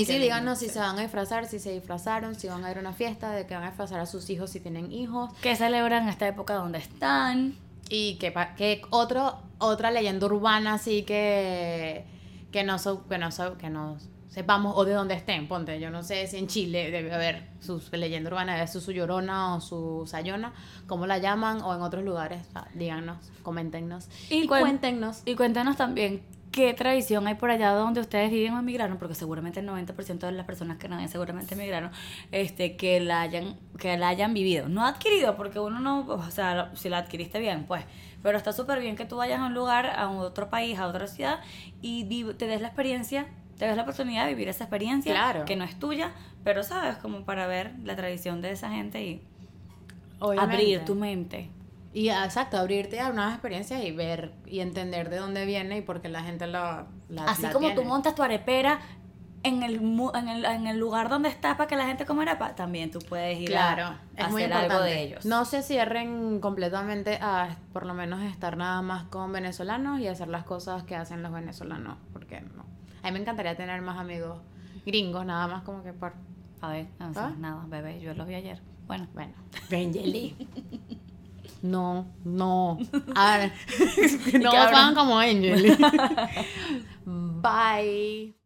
y sí,
Qué
díganos si se van a disfrazar, si se disfrazaron, si van a ir a una fiesta, de que van a disfrazar a sus hijos si tienen hijos.
Que celebran esta época donde están.
Y que, que otro, otra leyenda urbana así que, que, no, so- que, no, so- que no sepamos o de dónde estén. Ponte, yo no sé si en Chile debe haber su leyenda urbana, debe ser su llorona o su sayona, cómo la llaman, o en otros lugares. O sea, díganos, coméntenos y,
Y
cuéntenos.
Y cuéntanos también qué tradición hay por allá donde ustedes viven o emigraron, porque seguramente el 90% de las personas que nadie seguramente emigraron, este, que la hayan, que la hayan vivido. No adquirido, porque uno no, o sea, si la adquiriste bien, pues. Pero está súper bien que tú vayas a un lugar, a otro país, a otra ciudad, y te des la experiencia, te des la oportunidad de vivir esa experiencia,
Claro.
que no es tuya, pero sabes, como para ver la tradición de esa gente y
Obviamente.
abrir tu mente.
Y ah, exacto, abrirte a nuevas experiencias y ver y entender de dónde viene y por qué la gente la, la
Así
la
como
tiene.
tú montas tu arepera en el, en el, en el lugar donde estás para que la gente coma arepa, también tú puedes ir
Claro,
a,
es
a
muy
hacer
importante.
algo de ellos.
No se cierren completamente a por lo menos estar nada más con venezolanos y hacer las cosas que hacen los venezolanos, porque no. A mí me encantaría tener más amigos gringos, nada más como que por...
A ver, no
¿Ah?
nada, bebé, yo los vi ayer. Bueno,
Bueno, Angeli. No, no. A ver, no van como Angeli. Bye.